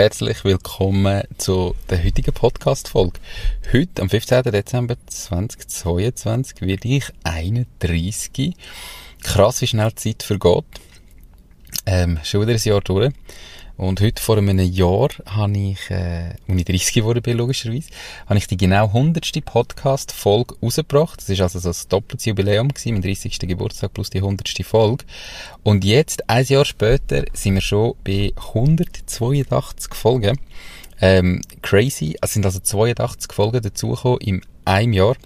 herzlich willkommen zu der heutigen Podcast-Folge. Heute, am 15. Dezember 2022, werde ich 31. Krass, wie schnell die Zeit vergeht. Ähm, schon wieder ein Jahr durch. Und heute vor einem Jahr habe ich, äh, als ich 30 geworden bin, logischerweise, habe ich die genau 100. Podcast-Folge rausgebracht. Das ist also so ein doppeltes Jubiläum gewesen, mein 30. Geburtstag plus die 100. Folge. Und jetzt, ein Jahr später, sind wir schon bei 182 Folgen. Ähm, crazy. Es sind also 82 Folgen dazugekommen in einem Jahr.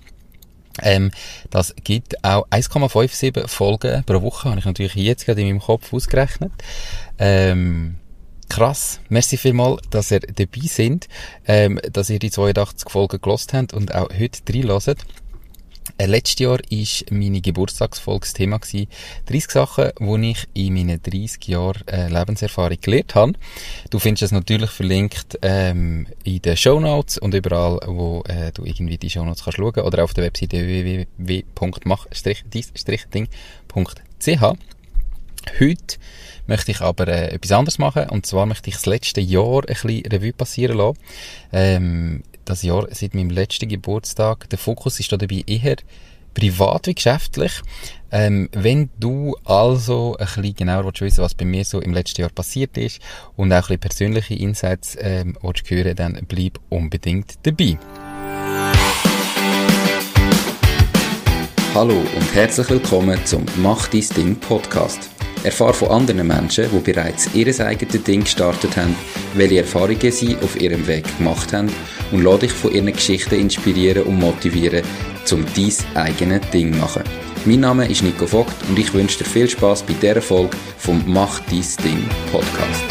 Ähm, das gibt auch 1,57 Folgen pro Woche, habe ich natürlich jetzt gerade in meinem Kopf ausgerechnet. Ähm, krass. Merci vielmal, dass ihr dabei sind, ähm, dass ihr die 82 Folgen gelost habt und auch heute reinhört. Äh, letztes Jahr war meine Geburtstagsfolge das Thema 30 Sachen, die ich in meinen 30 Jahren äh, Lebenserfahrung gelernt habe. Du findest es natürlich verlinkt ähm, in den Show Notes und überall, wo äh, du irgendwie die Show Notes kannst schauen oder auf der Webseite www.mach-ding.ch. Heute möchte ich aber äh, etwas anderes machen. Und zwar möchte ich das letzte Jahr ein bisschen Revue passieren lassen. Ähm, das Jahr seit meinem letzten Geburtstag. Der Fokus ist da dabei eher privat wie geschäftlich. Ähm, wenn du also ein bisschen genauer willst was bei mir so im letzten Jahr passiert ist und auch ein bisschen persönliche Insights ähm, willst hören, dann bleib unbedingt dabei. Hallo und herzlich willkommen zum Mach dein Ding Podcast. Erfahre von anderen Menschen, die bereits ihr eigenes Ding gestartet haben, welche Erfahrungen sie auf ihrem Weg gemacht haben und lade dich von ihren Geschichten inspirieren und motivieren, um dein eigenes Ding zu machen. Mein Name ist Nico Vogt und ich wünsche dir viel Spaß bei dieser Folge vom Mach dein Ding Podcast.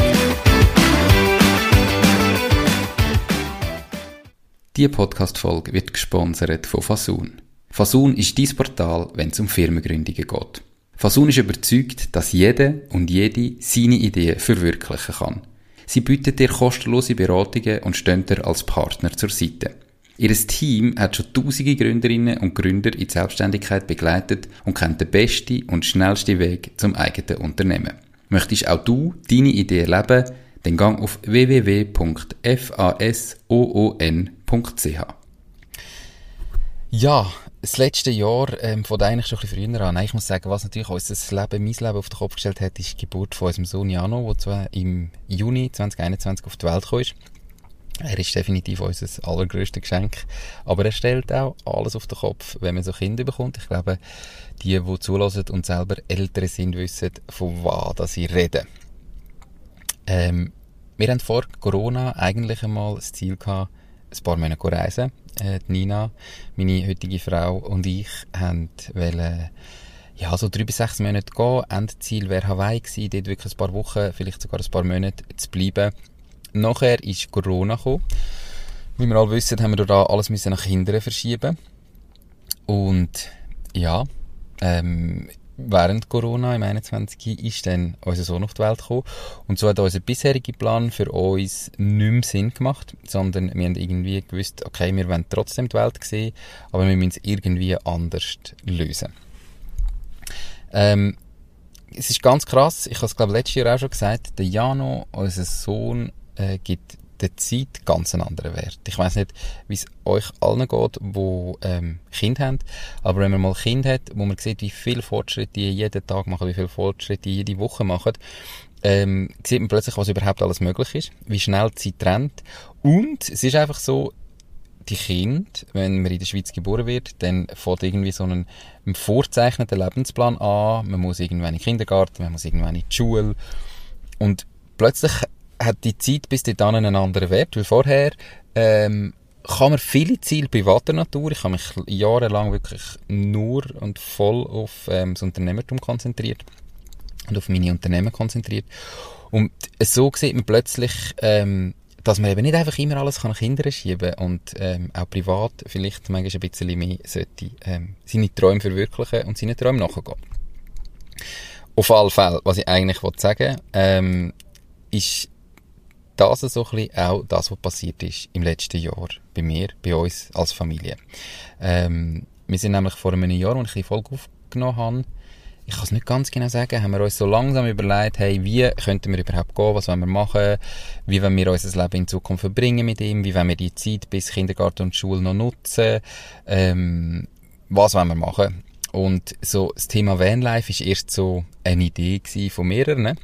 Diese Podcast-Folge wird gesponsert von Fasun. Fasun ist dein Portal, wenn es um Firmengründungen geht. Fasun ist überzeugt, dass jeder und jede seine Ideen verwirklichen kann. Sie bietet dir kostenlose Beratungen und stehen dir als Partner zur Seite. Ihr Team hat schon tausende Gründerinnen und Gründer in die Selbstständigkeit begleitet und kennt den besten und schnellsten Weg zum eigenen Unternehmen. Möchtest auch du deine Idee erleben? Dann gang auf www.fasoon.ch. Ja, das letzte Jahr ähm, von eigentlich schon ein bisschen früher an. Ich muss sagen, was natürlich unser Leben, mein Leben auf den Kopf gestellt hat, ist die Geburt von unserem Sohn Jano, der zwar im Juni 2021 auf die Welt ist. Er ist definitiv unser allergrößtes Geschenk. Aber er stellt auch alles auf den Kopf, wenn man so Kinder bekommt. Ich glaube, die, die zulassen und selber Eltern sind, wissen, von was sie reden. Ähm, wir haben vor Corona eigentlich einmal das Ziel gehabt, ein paar Monate reisen. Äh, Nina, meine heutige Frau und ich haben wollen, ja, so drei bis sechs Monate gehen. Endziel wäre Hawaii gewesen, dort wirklich ein paar Wochen, vielleicht sogar ein paar Monate zu bleiben. Nachher ist Corona gekommen. Wie wir alle wissen, haben wir da alles müssen nach hinten verschieben. Und, ja, ähm, während Corona im 21. ist dann unser Sohn auf die Welt gekommen. Und so hat unser bisheriger Plan für uns nicht mehr Sinn gemacht, sondern wir haben irgendwie gewusst, okay, wir wollen trotzdem die Welt sehen, aber wir müssen es irgendwie anders lösen. Ähm, es ist ganz krass, ich habe es glaube letztes Jahr auch schon gesagt, der Jano, unser Sohn, äh, gibt der Zeit ganz einen anderen Wert. Ich weiß nicht, wie es euch allen geht, wo ähm, Kind haben, aber wenn man mal Kind hat, wo man sieht, wie viel Fortschritte die jeden Tag machen, wie viel Fortschritte die jede Woche machen, ähm, sieht man plötzlich, was überhaupt alles möglich ist, wie schnell die Zeit rennt und es ist einfach so, die Kind, wenn man in der Schweiz geboren wird, dann fängt irgendwie so einen, einen vorzeichneten Lebensplan an. Man muss irgendwann in den Kindergarten, man muss irgendwann in die Schule. Und plötzlich hat die Zeit bis dahin einen anderen Wert, weil vorher ähm, kann man viele Ziele privater Natur, ich habe mich jahrelang wirklich nur und voll auf ähm, das Unternehmertum konzentriert und auf meine Unternehmen konzentriert und so sieht man plötzlich, ähm, dass man eben nicht einfach immer alles kann nach Kindern schieben und ähm, auch privat vielleicht manchmal ein bisschen mehr sollte ähm, seine Träume verwirklichen und seine Träume nachgehen. Auf alle Fälle, was ich eigentlich sagen ähm, ist das so ein bisschen auch das, was passiert ist im letzten Jahr bei mir, bei uns als Familie. Ähm, wir sind nämlich vor einem Jahr, als ich die Folge aufgenommen habe, ich kann es nicht ganz genau sagen, haben wir uns so langsam überlegt, hey, wie könnten wir überhaupt gehen, was wollen wir machen, wie wollen wir unser Leben in Zukunft verbringen mit ihm, wie wollen wir die Zeit bis Kindergarten und Schule noch nutzen, ähm, was wollen wir machen. Und so das Thema Vanlife ist erst so eine Idee von mehreren.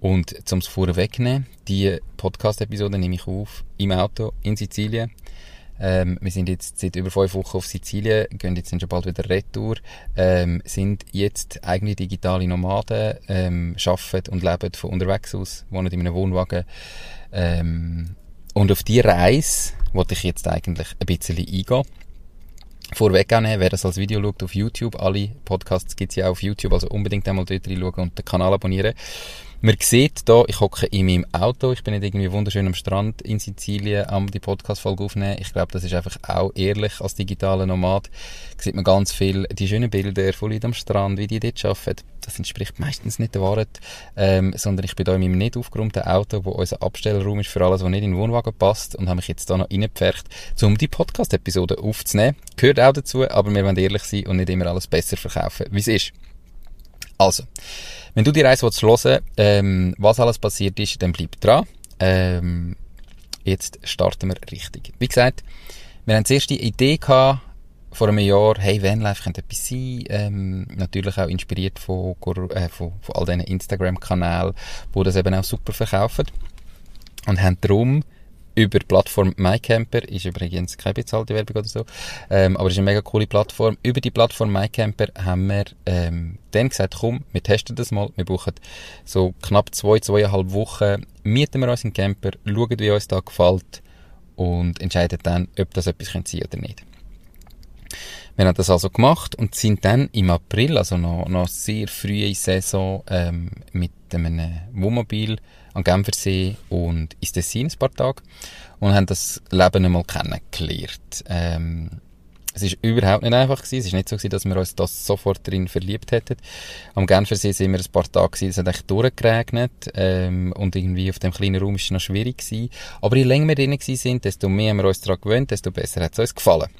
Und zum es vorwegnehmen, die Podcast-Episode nehme ich auf im Auto in Sizilien ähm, wir sind jetzt seit über fünf Wochen auf Sizilien, gehen jetzt schon bald wieder retour, ähm, sind jetzt eigentlich digitale Nomaden, ähm, arbeiten und leben von unterwegs aus, wohnen in einem Wohnwagen. Ähm, und auf diese Reise wollte ich jetzt eigentlich ein bisschen eingehen. Vorweg nehmen, wer das als Video schaut auf YouTube, alle Podcasts gibt es ja auch auf YouTube, also unbedingt einmal dort reinschauen und den Kanal abonnieren. Man sieht hier, ich hocke in meinem Auto, ich bin nicht irgendwie wunderschön am Strand in Sizilien am die Podcast-Folge aufnehmen. Ich glaube, das ist einfach auch ehrlich als digitaler Nomad. Da sieht man ganz viel die schönen Bilder von Leuten am Strand, wie die dort arbeiten. Das entspricht meistens nicht der Wahrheit, ähm, sondern ich bin hier in meinem nicht aufgeräumten Auto, wo unser Abstellraum ist für alles, was nicht in den Wohnwagen passt und habe mich jetzt hier noch reingepfercht, um die Podcast-Episode aufzunehmen. Gehört auch dazu, aber wir wollen ehrlich sein und nicht immer alles besser verkaufen, wie es ist. Also, wenn du die Reise willst ähm, was alles passiert ist, dann bleib dran. Ähm, jetzt starten wir richtig. Wie gesagt, wir haben zuerst die Idee gehabt, vor einem Jahr, hey, Vanlife könnte etwas sein, ähm, natürlich auch inspiriert von, äh, von, von all diesen Instagram-Kanälen, die das eben auch super verkaufen. Und haben darum über die Plattform MyCamper, ist übrigens keine bezahlte Werbung oder so, ähm, aber ist eine mega coole Plattform. Über die Plattform MyCamper haben wir ähm, dann gesagt, komm, wir testen das mal, wir brauchen so knapp zwei, zweieinhalb Wochen, mieten wir uns einen Camper, schauen, wie uns da gefällt und entscheiden dann, ob das etwas sein könnte oder nicht. Wir haben das also gemacht und sind dann im April, also noch, noch sehr früh in Saison, ähm, mit einem Wohnmobil an Genfersee und ins Tessin ein paar Tage und haben das Leben einmal kennengelernt. Ähm, es ist überhaupt nicht einfach gewesen. Es ist nicht so gewesen, dass wir uns das sofort drin verliebt hätten. Am Genfersee sind wir ein paar Tage gewesen, es hat echt durchgeregnet, ähm, und irgendwie auf dem kleinen Raum ist es noch schwierig gewesen. Aber je länger wir drin sind, desto mehr haben wir uns daran gewöhnt, desto besser hat es uns gefallen.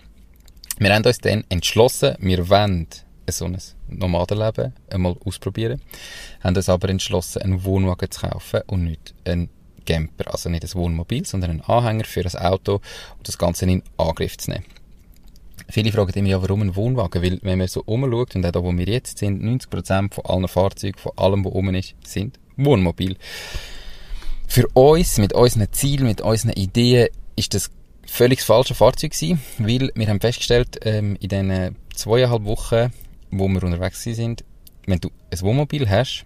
Wir haben uns dann entschlossen, wir wollen so ein Nomadenleben einmal ausprobieren. Haben uns aber entschlossen, einen Wohnwagen zu kaufen und nicht einen Camper. Also nicht ein Wohnmobil, sondern einen Anhänger für ein Auto und das Ganze in Angriff zu nehmen. Viele fragen immer, ja, warum ein Wohnwagen? Weil, wenn man so umschaut, und auch da, wo wir jetzt sind, 90% von allen Fahrzeugen, von allem, was oben ist, sind Wohnmobil. Für uns, mit unseren Zielen, mit unseren Ideen, ist das völlig falsche Fahrzeug gewesen, weil wir haben festgestellt, ähm, in diesen zweieinhalb Wochen wo wir unterwegs sind, wenn du ein Wohnmobil hast,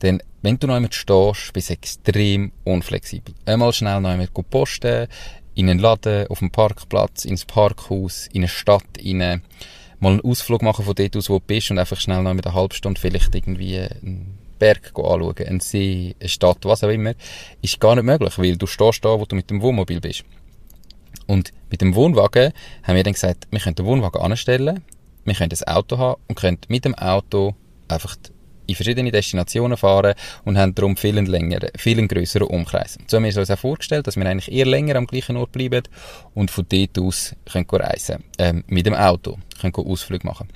dann, wenn du noch einmal stehst, bist du extrem unflexibel. Einmal schnell noch einmal posten, in einen Laden, auf dem Parkplatz, ins Parkhaus, in eine Stadt, in eine, mal einen Ausflug machen von dort aus, wo du bist und einfach schnell noch mit einer halben Stunde vielleicht irgendwie einen Berg anschauen, einen See, eine Stadt, was auch immer, ist gar nicht möglich, weil du stehst da, wo du mit dem Wohnmobil bist. Und mit dem Wohnwagen haben wir dann gesagt, wir können den Wohnwagen anstellen, wir können ein Auto haben und können mit dem Auto einfach in verschiedene Destinationen fahren und haben darum viel längeren, viel grösseren Umkreis. So haben wir uns auch vorgestellt, dass wir eigentlich eher länger am gleichen Ort bleiben und von dort aus können reisen ähm, mit dem Auto, können Ausflüge machen.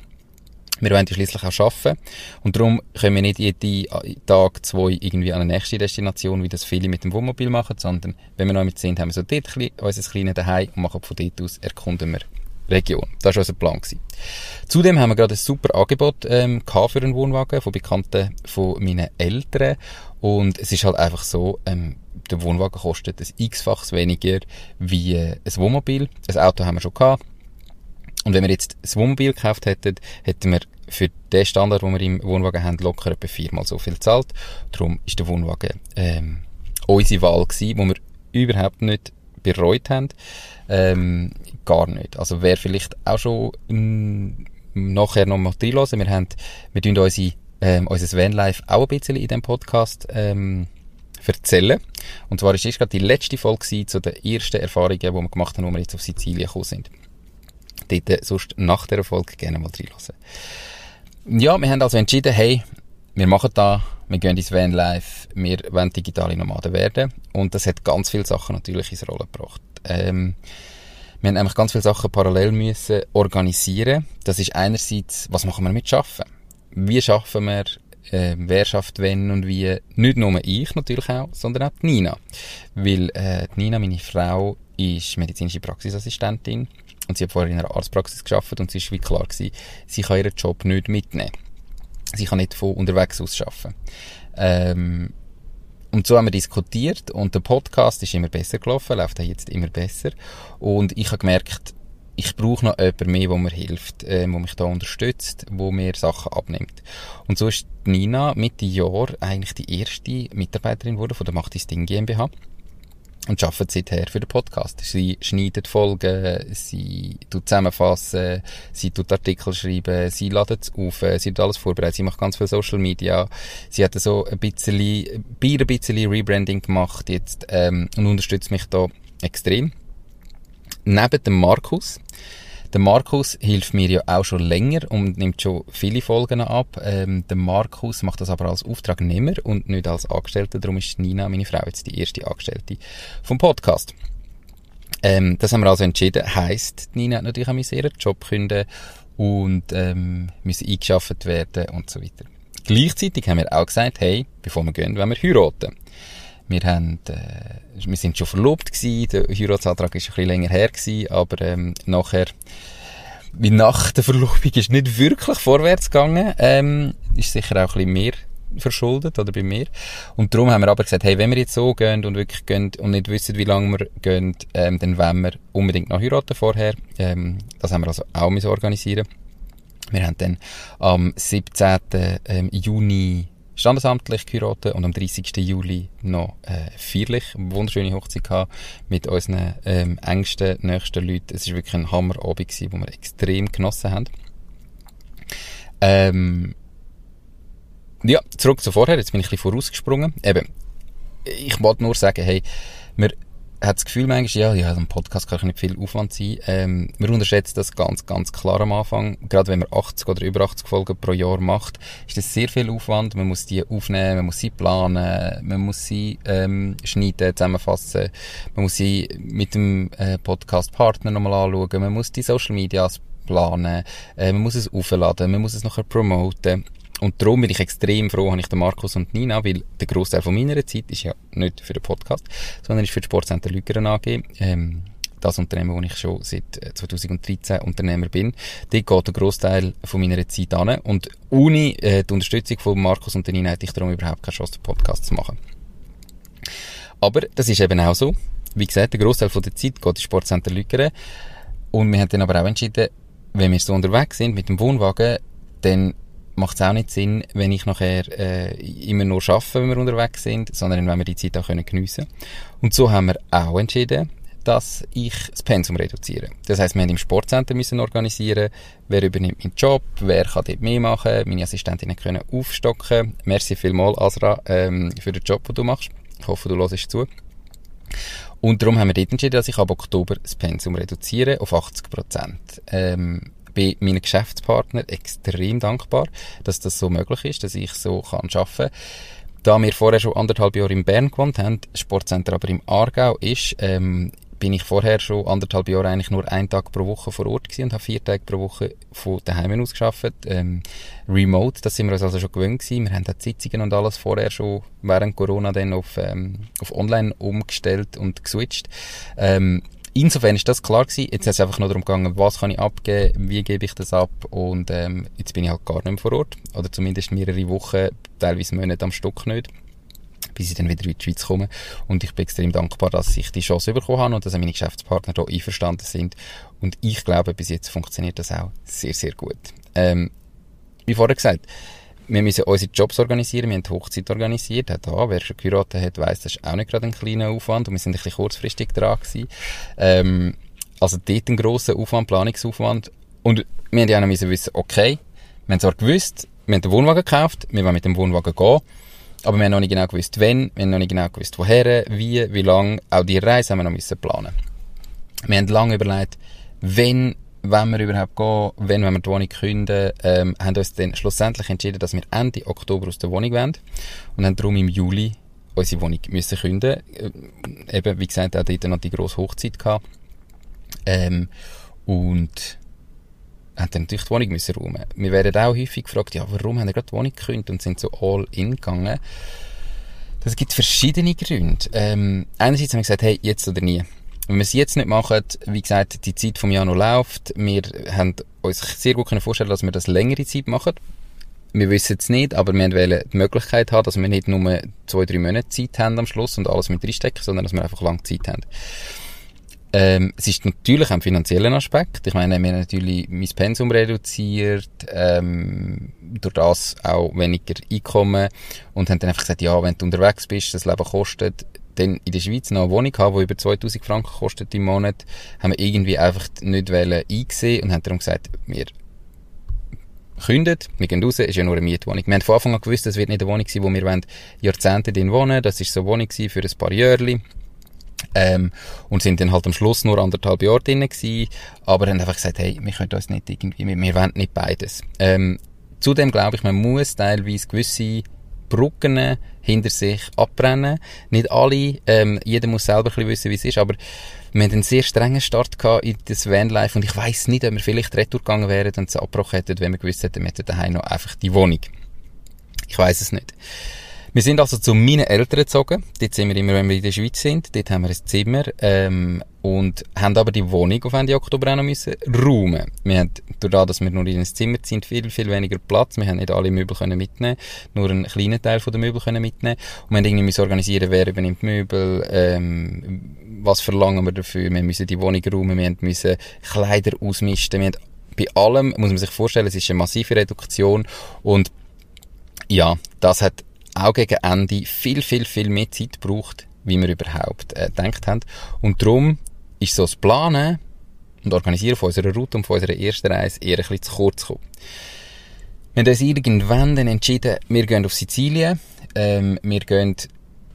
Wir wollen schließlich auch arbeiten und darum können wir nicht jeden Tag, zwei irgendwie an eine nächste Destination, wie das viele mit dem Wohnmobil machen, sondern wenn wir noch mit sind, haben wir so dort unser kleines Daheim und machen von dort aus, erkunden wir Region. Das war unser Plan. Gewesen. Zudem haben wir gerade ein super Angebot ähm, für einen Wohnwagen von Bekannten von meinen Eltern. Und es ist halt einfach so, ähm, der Wohnwagen kostet ein x-faches weniger wie äh, ein Wohnmobil. Ein Auto haben wir schon gehabt. Und wenn wir jetzt ein Wohnmobil gekauft hätten, hätten wir für den Standard, den wir im Wohnwagen haben, locker etwa viermal so viel gezahlt. Darum ist der Wohnwagen ähm, unsere Wahl gewesen, wo wir überhaupt nicht bereut haben. Ähm, gar nicht. Also wer vielleicht auch schon ähm, nachher noch mal reinhören, wir haben, wir tun unsere, ähm, unser Vanlife auch ein bisschen in diesem Podcast ähm, erzählen. Und zwar ist es gerade die letzte Folge zu den ersten Erfahrungen, die wir gemacht haben, wo wir jetzt auf Sizilien gekommen sind. Dort äh, sonst nach der Folge gerne mal reinhören. Ja, wir haben also entschieden, hey, wir machen da, wir gehen ins Vanlife, wir wollen digitale Nomaden werden. Und das hat ganz viele Sachen natürlich ins Rollen gebracht. Ähm, wir haben einfach ganz viele Sachen parallel müssen organisieren. Das ist einerseits, was machen wir mit Schaffen? wie schaffen wir, äh, wer schafft wenn und wie, nicht nur ich natürlich auch, sondern auch die Nina. Weil äh, die Nina, meine Frau, ist medizinische Praxisassistentin und sie hat vorher in einer Arztpraxis geschafft und sie ist wie klar gewesen, sie kann ihren Job nicht mitnehmen. Sie kann nicht von unterwegs aus arbeiten. Ähm, und so haben wir diskutiert und der Podcast ist immer besser gelaufen, läuft auch jetzt immer besser. Und ich habe gemerkt, ich brauche noch jemanden mehr, der mir hilft, äh, der mich da unterstützt, wo mir Sachen abnimmt. Und so ist Nina Mitte Jahr eigentlich die erste Mitarbeiterin wurde von der Macht Ding GmbH und arbeitet seither für den Podcast. Sie schneidet Folgen, sie tut zusammenfassen, sie tut Artikel schreiben, sie ladet es auf, sie tut alles vorbereitet, sie macht ganz viel Social Media, sie hat so ein bisschen, bei ein bisschen Rebranding gemacht jetzt ähm, und unterstützt mich da extrem neben dem Markus. Der Markus hilft mir ja auch schon länger und nimmt schon viele Folgen ab. Ähm, der Markus macht das aber als Auftragnehmer und nicht als Angestellter. Darum ist Nina, meine Frau, jetzt die erste Angestellte vom Podcast. Ähm, das haben wir also entschieden. Heißt, Nina hat natürlich auch ihren Job künden und ähm, müssen eingeschafft werden und so weiter. Gleichzeitig haben wir auch gesagt, hey, bevor wir gehen, wollen wir heiraten. Wir, haben, äh, wir sind schon verlobt gewesen, der Heiratsantrag ist ein bisschen länger her gewesen, aber ähm, nachher, wie nach der Verlobung ist nicht wirklich vorwärts gegangen, ähm, ist sicher auch ein bisschen mehr verschuldet, oder bei mir. Und darum haben wir aber gesagt, hey, wenn wir jetzt so gehen und wirklich gehen und nicht wissen, wie lange wir gehen, ähm, dann wollen wir unbedingt noch heiraten vorher. Ähm, das haben wir also auch müssen organisieren. Wir haben dann am 17. Ähm, Juni standesamtlich geheiratet und am 30. Juli noch äh, feierlich wunderschöne Hochzeit gehabt mit unseren ähm, engsten, nächsten Leuten. Es war wirklich ein Hammerabend gewesen, wo wir extrem genossen haben. Ähm, ja, zurück zu vorher, jetzt bin ich ein bisschen vorausgesprungen. Eben, ich wollte nur sagen, hey, wir hat das Gefühl manchmal, ja, ja, ein Podcast kann nicht viel Aufwand sein. Ähm, wir unterschätzen das ganz, ganz klar am Anfang. Gerade wenn man 80 oder über 80 Folgen pro Jahr macht, ist das sehr viel Aufwand. Man muss die aufnehmen, man muss sie planen, man muss sie ähm, schneiden, zusammenfassen, man muss sie mit dem äh, Podcast-Partner nochmal anschauen, man muss die Social Medias planen, äh, man muss es aufladen, man muss es nachher promoten. Und darum bin ich extrem froh, habe ich den Markus und Nina, weil der Großteil von meiner Zeit ist ja nicht für den Podcast, sondern ist für das Sportcenter Lügeren AG. Ähm, das Unternehmen, wo ich schon seit 2013 äh, Unternehmer bin. Dort geht der Großteil von meiner Zeit an. Und ohne äh, die Unterstützung von Markus und Nina hätte ich darum überhaupt keine Chance, den Podcast zu machen. Aber das ist eben auch so. Wie gesagt, der Großteil von der Zeit geht ins Sportcenter Lügeren. Und wir haben dann aber auch entschieden, wenn wir so unterwegs sind mit dem Wohnwagen, dann macht es auch nicht Sinn, wenn ich nachher äh, immer nur arbeite, wenn wir unterwegs sind, sondern wenn wir die Zeit auch können geniessen Und so haben wir auch entschieden, dass ich das Pensum reduziere. Das heißt, wir haben im Sportcenter müssen organisieren, wer übernimmt meinen Job, wer kann dort mehr machen, meine Assistentinnen können aufstocken. Merci vielmals, Asra, ähm, für den Job, den du machst. Ich hoffe, du hörst zu. Und darum haben wir dort entschieden, dass ich ab Oktober das Pensum reduziere auf 80 Prozent. Ähm, bin meinen Geschäftspartner extrem dankbar, dass das so möglich ist, dass ich so kann arbeiten kann. Da wir vorher schon anderthalb Jahre in Bern gewohnt haben, Sportcenter aber im Aargau ist, ähm, bin ich vorher schon anderthalb Jahre eigentlich nur einen Tag pro Woche vor Ort gewesen und habe vier Tage pro Woche von daheim aus geschafft. Ähm, remote, das sind wir uns also schon gewöhnt gewesen. Wir haben die Sitzungen und alles vorher schon während Corona dann auf, ähm, auf online umgestellt und geswitcht. Ähm, insofern ist das klar gewesen. Jetzt hat es einfach nur darum gegangen, was kann ich abgeben, wie gebe ich das ab und ähm, jetzt bin ich halt gar nicht mehr vor Ort. Oder zumindest mehrere Wochen, teilweise Monate am Stück nicht bis ich dann wieder in die Schweiz komme. Und ich bin extrem dankbar, dass ich die Chance bekommen habe und dass meine Geschäftspartner hier einverstanden sind. Und ich glaube, bis jetzt funktioniert das auch sehr, sehr gut. Ähm, wie vorher gesagt, wir müssen unsere Jobs organisieren, wir haben die Hochzeit organisiert, auch wer schon geheiratet hat, weiss, das ist auch nicht gerade ein kleiner Aufwand und wir sind ein bisschen kurzfristig dran gewesen. Ähm, also dort ein grosser Aufwand, Planungsaufwand und wir haben ja auch noch wissen, okay, wir haben zwar gewusst, wir haben den Wohnwagen gekauft, wir wollen mit dem Wohnwagen gehen, aber wir haben noch nicht genau gewusst, wann, wir haben noch nicht genau gewusst, woher, wie, wie lang, auch die Reise haben wir noch müssen planen. Wir haben lange überlegt, wenn wenn wir überhaupt gehen, wenn, wenn wir die Wohnung künden, ähm, haben uns dann schlussendlich entschieden, dass wir Ende Oktober aus der Wohnung wollen und haben darum im Juli unsere Wohnung müssen künden. Äh, eben, wie gesagt, auch dort noch die grosse Hochzeit gehabt. Ähm, und haben dann natürlich die Wohnung müssen räumen. Wir werden auch häufig gefragt, ja, warum haben wir gerade die Wohnung gekündigt und sind so all in gegangen? Das gibt verschiedene Gründe. Ähm, einerseits haben wir gesagt, hey, jetzt oder nie. Wenn wir es jetzt nicht machen, wie gesagt, die Zeit vom Januar läuft, wir haben uns sehr gut vorstellen dass wir das längere Zeit machen. Wir wissen es nicht, aber wir wollen die Möglichkeit haben, dass wir nicht nur zwei, drei Monate Zeit haben am Schluss und alles mit reinstecken, sondern dass wir einfach lange Zeit haben. Ähm, es ist natürlich ein finanzieller Aspekt. Ich meine, wir haben natürlich mein Pensum reduziert, ähm, durch das auch weniger Einkommen und haben dann einfach gesagt, ja, wenn du unterwegs bist, das Leben kostet, dann in der Schweiz noch eine Wohnung haben, die über 2000 Franken kostet im Monat, haben wir irgendwie einfach nicht eingesehen und haben darum gesagt, wir kündet, wir gehen raus, ist ja nur eine Mietwohnung. Wir haben von Anfang an gewusst, das wird nicht eine Wohnung sein, wo wir Jahrzehnte drin wohnen Das ist so eine Wohnung für ein paar Jahre. Ähm, und sind dann halt am Schluss nur anderthalb Jahre drin gewesen, aber haben einfach gesagt, hey, wir können uns nicht irgendwie, wir, wir wollen nicht beides. Ähm, zudem glaube ich, man muss teilweise gewisse Brücken hinter sich abbrennen. Nicht alle, ähm, jeder muss selber ein bisschen wissen, wie es ist, aber wir hatten einen sehr strengen Start in das Vanlife und ich weiss nicht, ob wir vielleicht retour gegangen wären und es abgebrochen hätten, wenn wir gewusst hätten, wir hätten daheim noch einfach die Wohnung. Ich weiss es nicht. Wir sind also zu meinen Eltern gezogen. Dort sind wir immer, wenn wir in der Schweiz sind. Dort haben wir ein Zimmer, ähm, und haben aber die Wohnung auf Ende Oktober auch noch müssen räumen. Wir haben, dadurch, dass wir nur in ein Zimmer sind, viel, viel weniger Platz. Wir haben nicht alle Möbel können mitnehmen, nur einen kleinen Teil von den Möbel können mitnehmen. Und wir haben irgendwie müssen organisieren, wer übernimmt Möbel, ähm, was verlangen wir dafür. Wir müssen die Wohnung räumen, wir müssen Kleider ausmisten, wir bei allem, muss man sich vorstellen, es ist eine massive Reduktion und ja, das hat auch gegen Ende viel, viel, viel mehr Zeit braucht, wie wir überhaupt äh, gedacht haben. Und darum ist so das Planen und Organisieren von unserer Route und von unserer ersten Reise eher ein bisschen zu kurz gekommen. Wir haben uns irgendwann entschieden, wir gehen auf Sizilien. Ähm, wir gehen,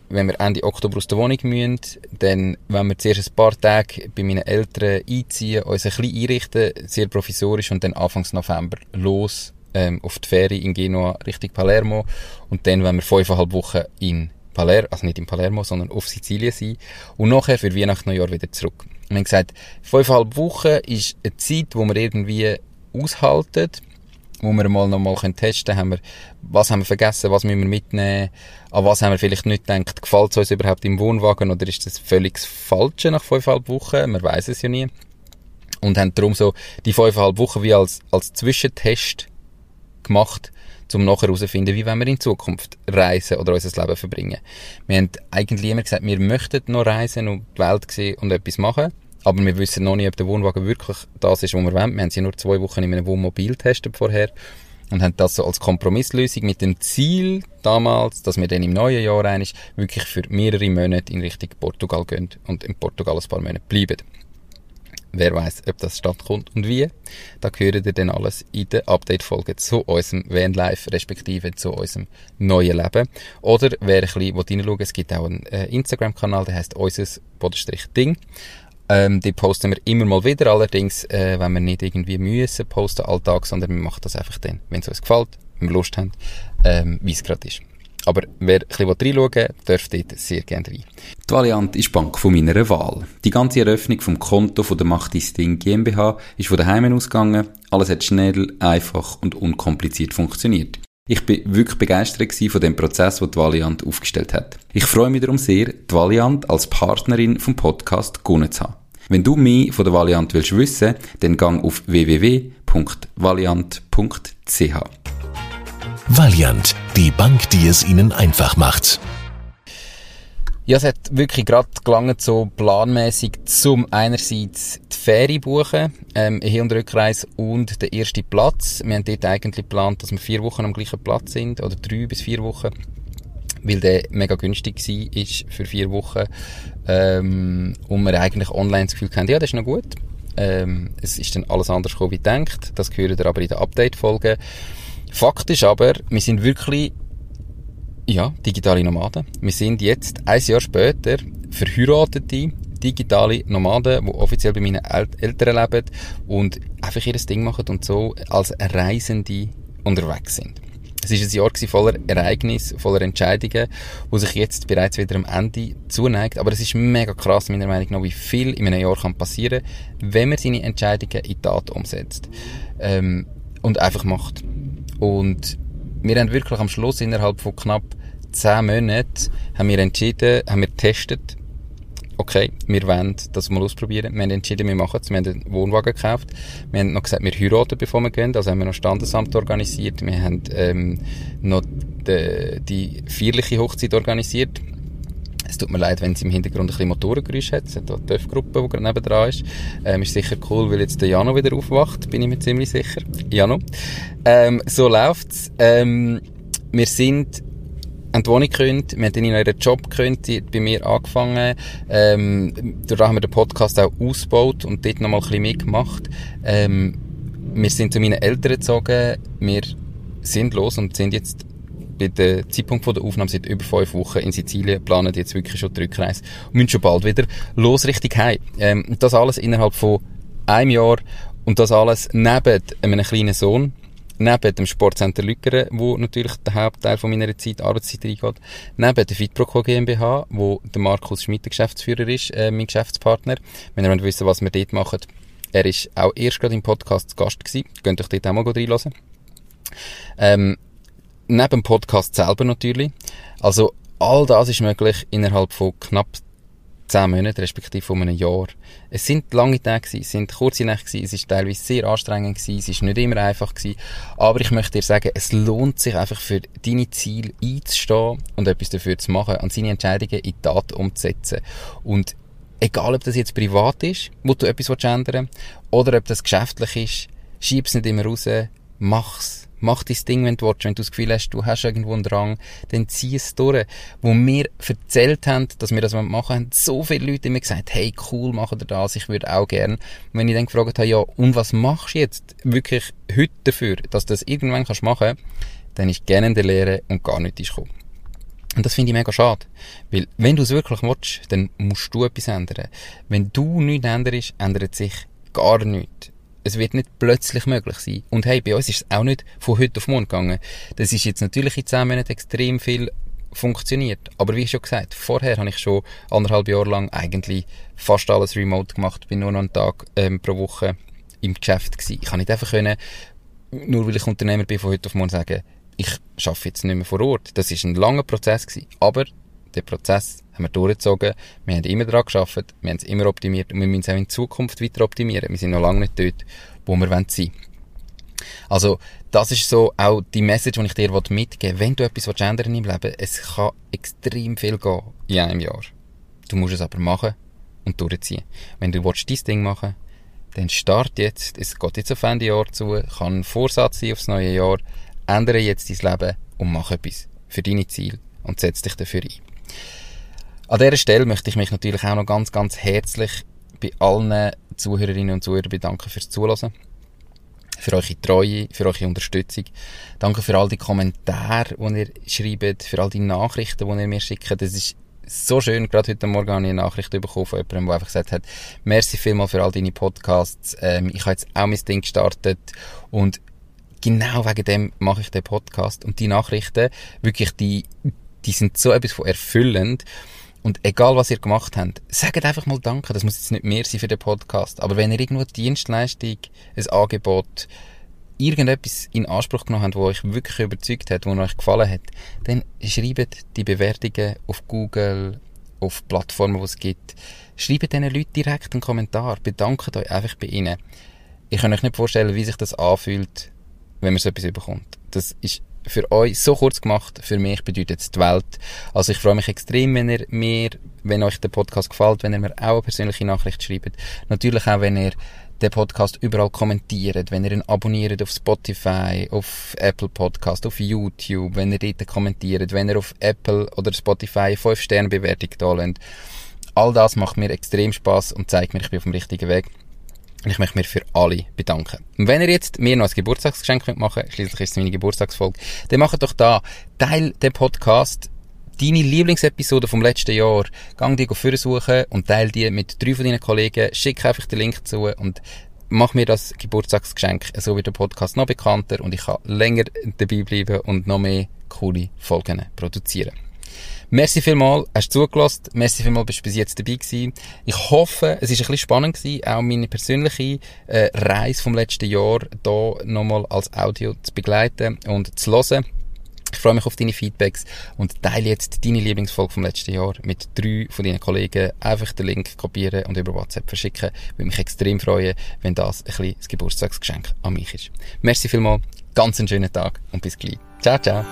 wenn wir Ende Oktober aus der Wohnung müssen, dann, wenn wir zuerst ein paar Tage bei meinen Eltern einziehen, uns ein bisschen einrichten, sehr provisorisch und dann Anfangs November los ähm, auf die Ferie in Genua Richtung Palermo und dann, wenn wir fünfeinhalb Wochen in Palermo, also nicht in Palermo, sondern auf Sizilien sein und nachher für Weihnachten Neujahr wieder zurück. Wir haben gesagt, fünfeinhalb Wochen ist eine Zeit, wo wir irgendwie aushalten, wo wir mal noch mal testen können, haben wir, was haben wir vergessen, was müssen wir mitnehmen, an was haben wir vielleicht nicht gedacht, gefällt es uns überhaupt im Wohnwagen oder ist das völlig das Falsche nach fünfeinhalb Wochen, man weiß es ja nie. Und haben darum so die fünfeinhalb Wochen wie als, als Zwischentest gemacht, um nachher herauszufinden, wie wir in Zukunft reisen oder unser Leben verbringen. Wir haben eigentlich immer gesagt, wir möchten noch reisen und die Welt sehen und etwas machen. Aber wir wissen noch nicht, ob der Wohnwagen wirklich das ist, was wir wollen. Wir haben sie nur zwei Wochen in einem Wohnmobil getestet vorher und haben das so als Kompromisslösung mit dem Ziel damals, dass wir dann im neuen Jahr eigentlich wirklich für mehrere Monate in Richtung Portugal gehen und in Portugal ein paar Monate bleiben. Wer weiß, ob das stattkommt und wie. Da gehört ihr dann alles in der Update-Folge zu unserem Vanlife, respektive zu unserem neuen Leben. Oder wer ein bisschen reinschauen es gibt auch einen äh, Instagram-Kanal, der heißt unseres-ding. Ähm, die posten wir immer mal wieder, allerdings, äh, wenn wir nicht irgendwie müssen posten Alltag, sondern wir machen das einfach dann, wenn es uns gefällt, wenn wir Lust haben, ähm, wie es gerade ist. Aber wer ein bisschen reinschauen will, darf dort sehr gerne rein. Die Valiant ist die Bank von meiner Wahl. Die ganze Eröffnung vom Konto von der Macht Ding GmbH ist von daheim ausgegangen. Alles hat schnell, einfach und unkompliziert funktioniert. Ich bin wirklich begeistert von dem Prozess, den die Valiant aufgestellt hat. Ich freue mich darum sehr, die Valiant als Partnerin vom Podcast gewonnen zu haben. Wenn du mehr von der Valiant willst wissen, dann gang auf www.valiant.ch. Valiant, die Bank, die es Ihnen einfach macht. Ja, es hat wirklich gerade gelangt, so planmäßig zum einerseits die Ferie buchen, ähm, Hin- und Rückreise und der erste Platz. Wir haben dort eigentlich geplant, dass wir vier Wochen am gleichen Platz sind, oder drei bis vier Wochen, weil der mega günstig war ist für vier Wochen, ähm, und wir eigentlich online das Gefühl hatten, ja, das ist noch gut. Ähm, es ist dann alles anders gekommen wie gedacht. Das gehört aber in der Update-Folge. Fakt ist aber, wir sind wirklich, ja, digitale Nomaden. Wir sind jetzt, ein Jahr später, verheiratete digitale Nomaden, die offiziell bei meinen El Eltern leben und einfach ihr Ding machen und so als Reisende unterwegs sind. Es war ein Jahr voller Ereignisse, voller Entscheidungen, wo sich jetzt bereits wieder am Ende zuneigt. Aber es ist mega krass, meiner Meinung nach, wie viel in einem Jahr kann passieren wenn man seine Entscheidungen in Tat umsetzt. Ähm, und einfach macht. Und wir haben wirklich am Schluss innerhalb von knapp zehn Monaten haben wir entschieden, haben wir getestet, okay, wir wollen das mal ausprobieren. Wir haben entschieden, wir machen es. Wir haben einen Wohnwagen gekauft. Wir haben noch gesagt, wir heiraten, bevor wir gehen. Also haben wir noch Standesamt organisiert. Wir haben ähm, noch die, die feierliche Hochzeit organisiert. Es tut mir leid, wenn es im Hintergrund ein bisschen Motorengeräusch hat. Es hat eine TÜV-Gruppe, die gerade nebendran ist. Ähm, ist sicher cool, weil jetzt der Jano wieder aufwacht, bin ich mir ziemlich sicher. Jano. Ähm, so läuft's. Ähm, wir sind an die Wohnung gekündigt, wir haben dann in ihren Job gekündigt, die hat bei mir angefangen, ähm, dadurch haben wir den Podcast auch ausgebaut und dort nochmal ein bisschen mitgemacht. Ähm, wir sind zu meinen Eltern gezogen, wir sind los und sind jetzt bei dem Zeitpunkt der Aufnahme seit über fünf Wochen in Sizilien, planen jetzt wirklich schon die Rückreise und müssen schon bald wieder los Richtung heim. Ähm, das alles innerhalb von einem Jahr und das alles neben einem kleinen Sohn, neben dem Sportcenter Lückeren, wo natürlich der Hauptteil von meiner Zeit, Arbeitszeit reingeht, neben der Fitproco GmbH, wo der Markus Schmidt der Geschäftsführer ist, äh, mein Geschäftspartner. Wenn ihr wissen, was wir dort machen, er ist auch erst gerade im Podcast zu Gast gewesen. Könnt euch dort auch mal reinhören. Ähm, neben dem Podcast selber natürlich. Also, all das ist möglich innerhalb von knapp zehn Monaten, respektive von einem Jahr. Es sind lange Tage es sind kurze Nächte es ist teilweise sehr anstrengend es ist nicht immer einfach gewesen, aber ich möchte dir sagen, es lohnt sich einfach für deine Ziele einzustehen und etwas dafür zu machen, an seine Entscheidungen in die Tat umzusetzen. Und egal, ob das jetzt privat ist, wo du etwas ändern willst, oder ob das geschäftlich ist, schieb's nicht immer raus, mach's Mach dein Ding, wenn du willst. Wenn du das Gefühl hast, du hast irgendwo einen Drang, dann zieh es durch. Wo wir erzählt haben, dass wir das machen haben so viele Leute immer gesagt, hey, cool, machen ihr das, ich würde auch gern. Und wenn ich dann gefragt habe, ja, und was machst du jetzt wirklich heute dafür, dass du das irgendwann kannst machen, dann ist gerne in der Lehre und gar nichts gekommen. Und das finde ich mega schade. Weil, wenn du es wirklich willst, dann musst du etwas ändern. Wenn du nichts änderst, ändert sich gar nichts es wird nicht plötzlich möglich sein. Und hey, bei uns ist es auch nicht von heute auf morgen gegangen. Das ist jetzt natürlich in zehn Monaten extrem viel funktioniert. Aber wie schon gesagt, vorher habe ich schon anderthalb Jahre lang eigentlich fast alles remote gemacht, bin nur noch einen Tag ähm, pro Woche im Geschäft gewesen. Ich kann nicht einfach können, nur weil ich Unternehmer bin, von heute auf morgen sagen, ich arbeite jetzt nicht mehr vor Ort. Das ist ein langer Prozess gewesen. Aber den Prozess haben wir durchgezogen. Wir haben immer daran gearbeitet, wir haben es immer optimiert und wir müssen es auch in Zukunft weiter optimieren. Wir sind noch lange nicht dort, wo wir sein wollen. Also, das ist so auch die Message, die ich dir mitgeben will. Wenn du etwas ändern im Leben, es kann extrem viel gehen in einem Jahr. Du musst es aber machen und durchziehen. Wenn du willst, dein Ding machen dann start jetzt. Es geht jetzt auf Ende Jahr zu, kann ein Vorsatz sein aufs neue Jahr. Ändere jetzt dein Leben und mach etwas für deine Ziele und setz dich dafür ein. An dieser Stelle möchte ich mich natürlich auch noch ganz, ganz herzlich bei allen Zuhörerinnen und Zuhörern bedanken fürs Zuhören. Für eure Treue, für eure Unterstützung. Danke für all die Kommentare, die ihr schreibt, für all die Nachrichten, die ihr mir schickt. Das ist so schön. Gerade heute Morgen habe ich eine Nachricht bekommen von jemandem, der einfach gesagt hat, merci vielmal für all deine Podcasts. Ähm, ich habe jetzt auch mein Ding gestartet und genau wegen dem mache ich den Podcast. Und die Nachrichten, wirklich, die, die sind so etwas von erfüllend. Und egal, was ihr gemacht habt, sagt einfach mal Danke. Das muss jetzt nicht mehr sein für den Podcast. Aber wenn ihr irgendwo eine Dienstleistung, ein Angebot, irgendetwas in Anspruch genommen habt, wo euch wirklich überzeugt hat, wo euch gefallen hat, dann schreibt die Bewertungen auf Google, auf Plattformen, wo es gibt. Schreibt diesen Leuten direkt einen Kommentar. Bedankt euch einfach bei ihnen. Ich kann euch nicht vorstellen, wie sich das anfühlt, wenn man so etwas bekommt. Das ist für euch so kurz gemacht, für mich bedeutet es die Welt. Also ich freue mich extrem, wenn ihr mir, wenn euch der Podcast gefällt, wenn ihr mir auch eine persönliche Nachricht schreibt. Natürlich auch, wenn ihr den Podcast überall kommentiert, wenn ihr ihn abonniert auf Spotify, auf Apple Podcast, auf YouTube, wenn ihr dort kommentiert, wenn ihr auf Apple oder Spotify 5 Sterne Bewertung da lasst. All das macht mir extrem Spaß und zeigt mir, ich bin auf dem richtigen Weg. Ich möchte mich für alle bedanken. Und wenn ihr jetzt mir noch ein Geburtstagsgeschenk machen könnt, schließlich ist es meine Geburtstagsfolge, dann macht doch da, teil den Podcast, deine Lieblingsepisode vom letzten Jahr, gang die suchen und teil die mit drei von deinen Kollegen, schick einfach den Link zu und mach mir das Geburtstagsgeschenk, so wird der Podcast noch bekannter und ich kann länger dabei bleiben und noch mehr coole Folgen produzieren. Merci vielmal, hast du zugelassen. Merci vielmal, bist du bis jetzt dabei gewesen. Ich hoffe, es ist ein bisschen spannend gewesen, auch meine persönliche äh, Reise vom letzten Jahr hier nochmal als Audio zu begleiten und zu hören. Ich freue mich auf deine Feedbacks und teile jetzt deine Lieblingsfolge vom letzten Jahr mit drei von deinen Kollegen. Einfach den Link kopieren und über WhatsApp verschicken. Würde mich extrem freuen, wenn das ein bisschen das Geburtstagsgeschenk an mich ist. Merci vielmal, ganz einen schönen Tag und bis gleich. Ciao, ciao.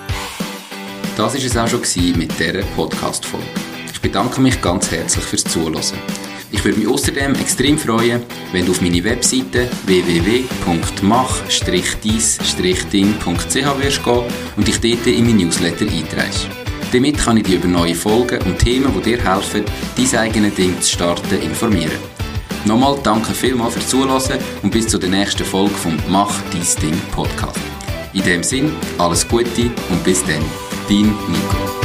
Das war es auch schon mit dieser Podcast-Folge. Ich bedanke mich ganz herzlich fürs Zuhören. Ich würde mich außerdem extrem freuen, wenn du auf meine Webseite www.mach-dies-ding.ch wirst gehen und dich dort in mein Newsletter einträgst. Damit kann ich dich über neue Folgen und Themen, die dir helfen, dein eigenes Ding zu starten, informieren. Nochmal danke vielmals fürs Zuhören und bis zur nächsten Folge vom Mach dies Ding Podcast. In dem Sinn, alles Gute und bis dann, dein Nico.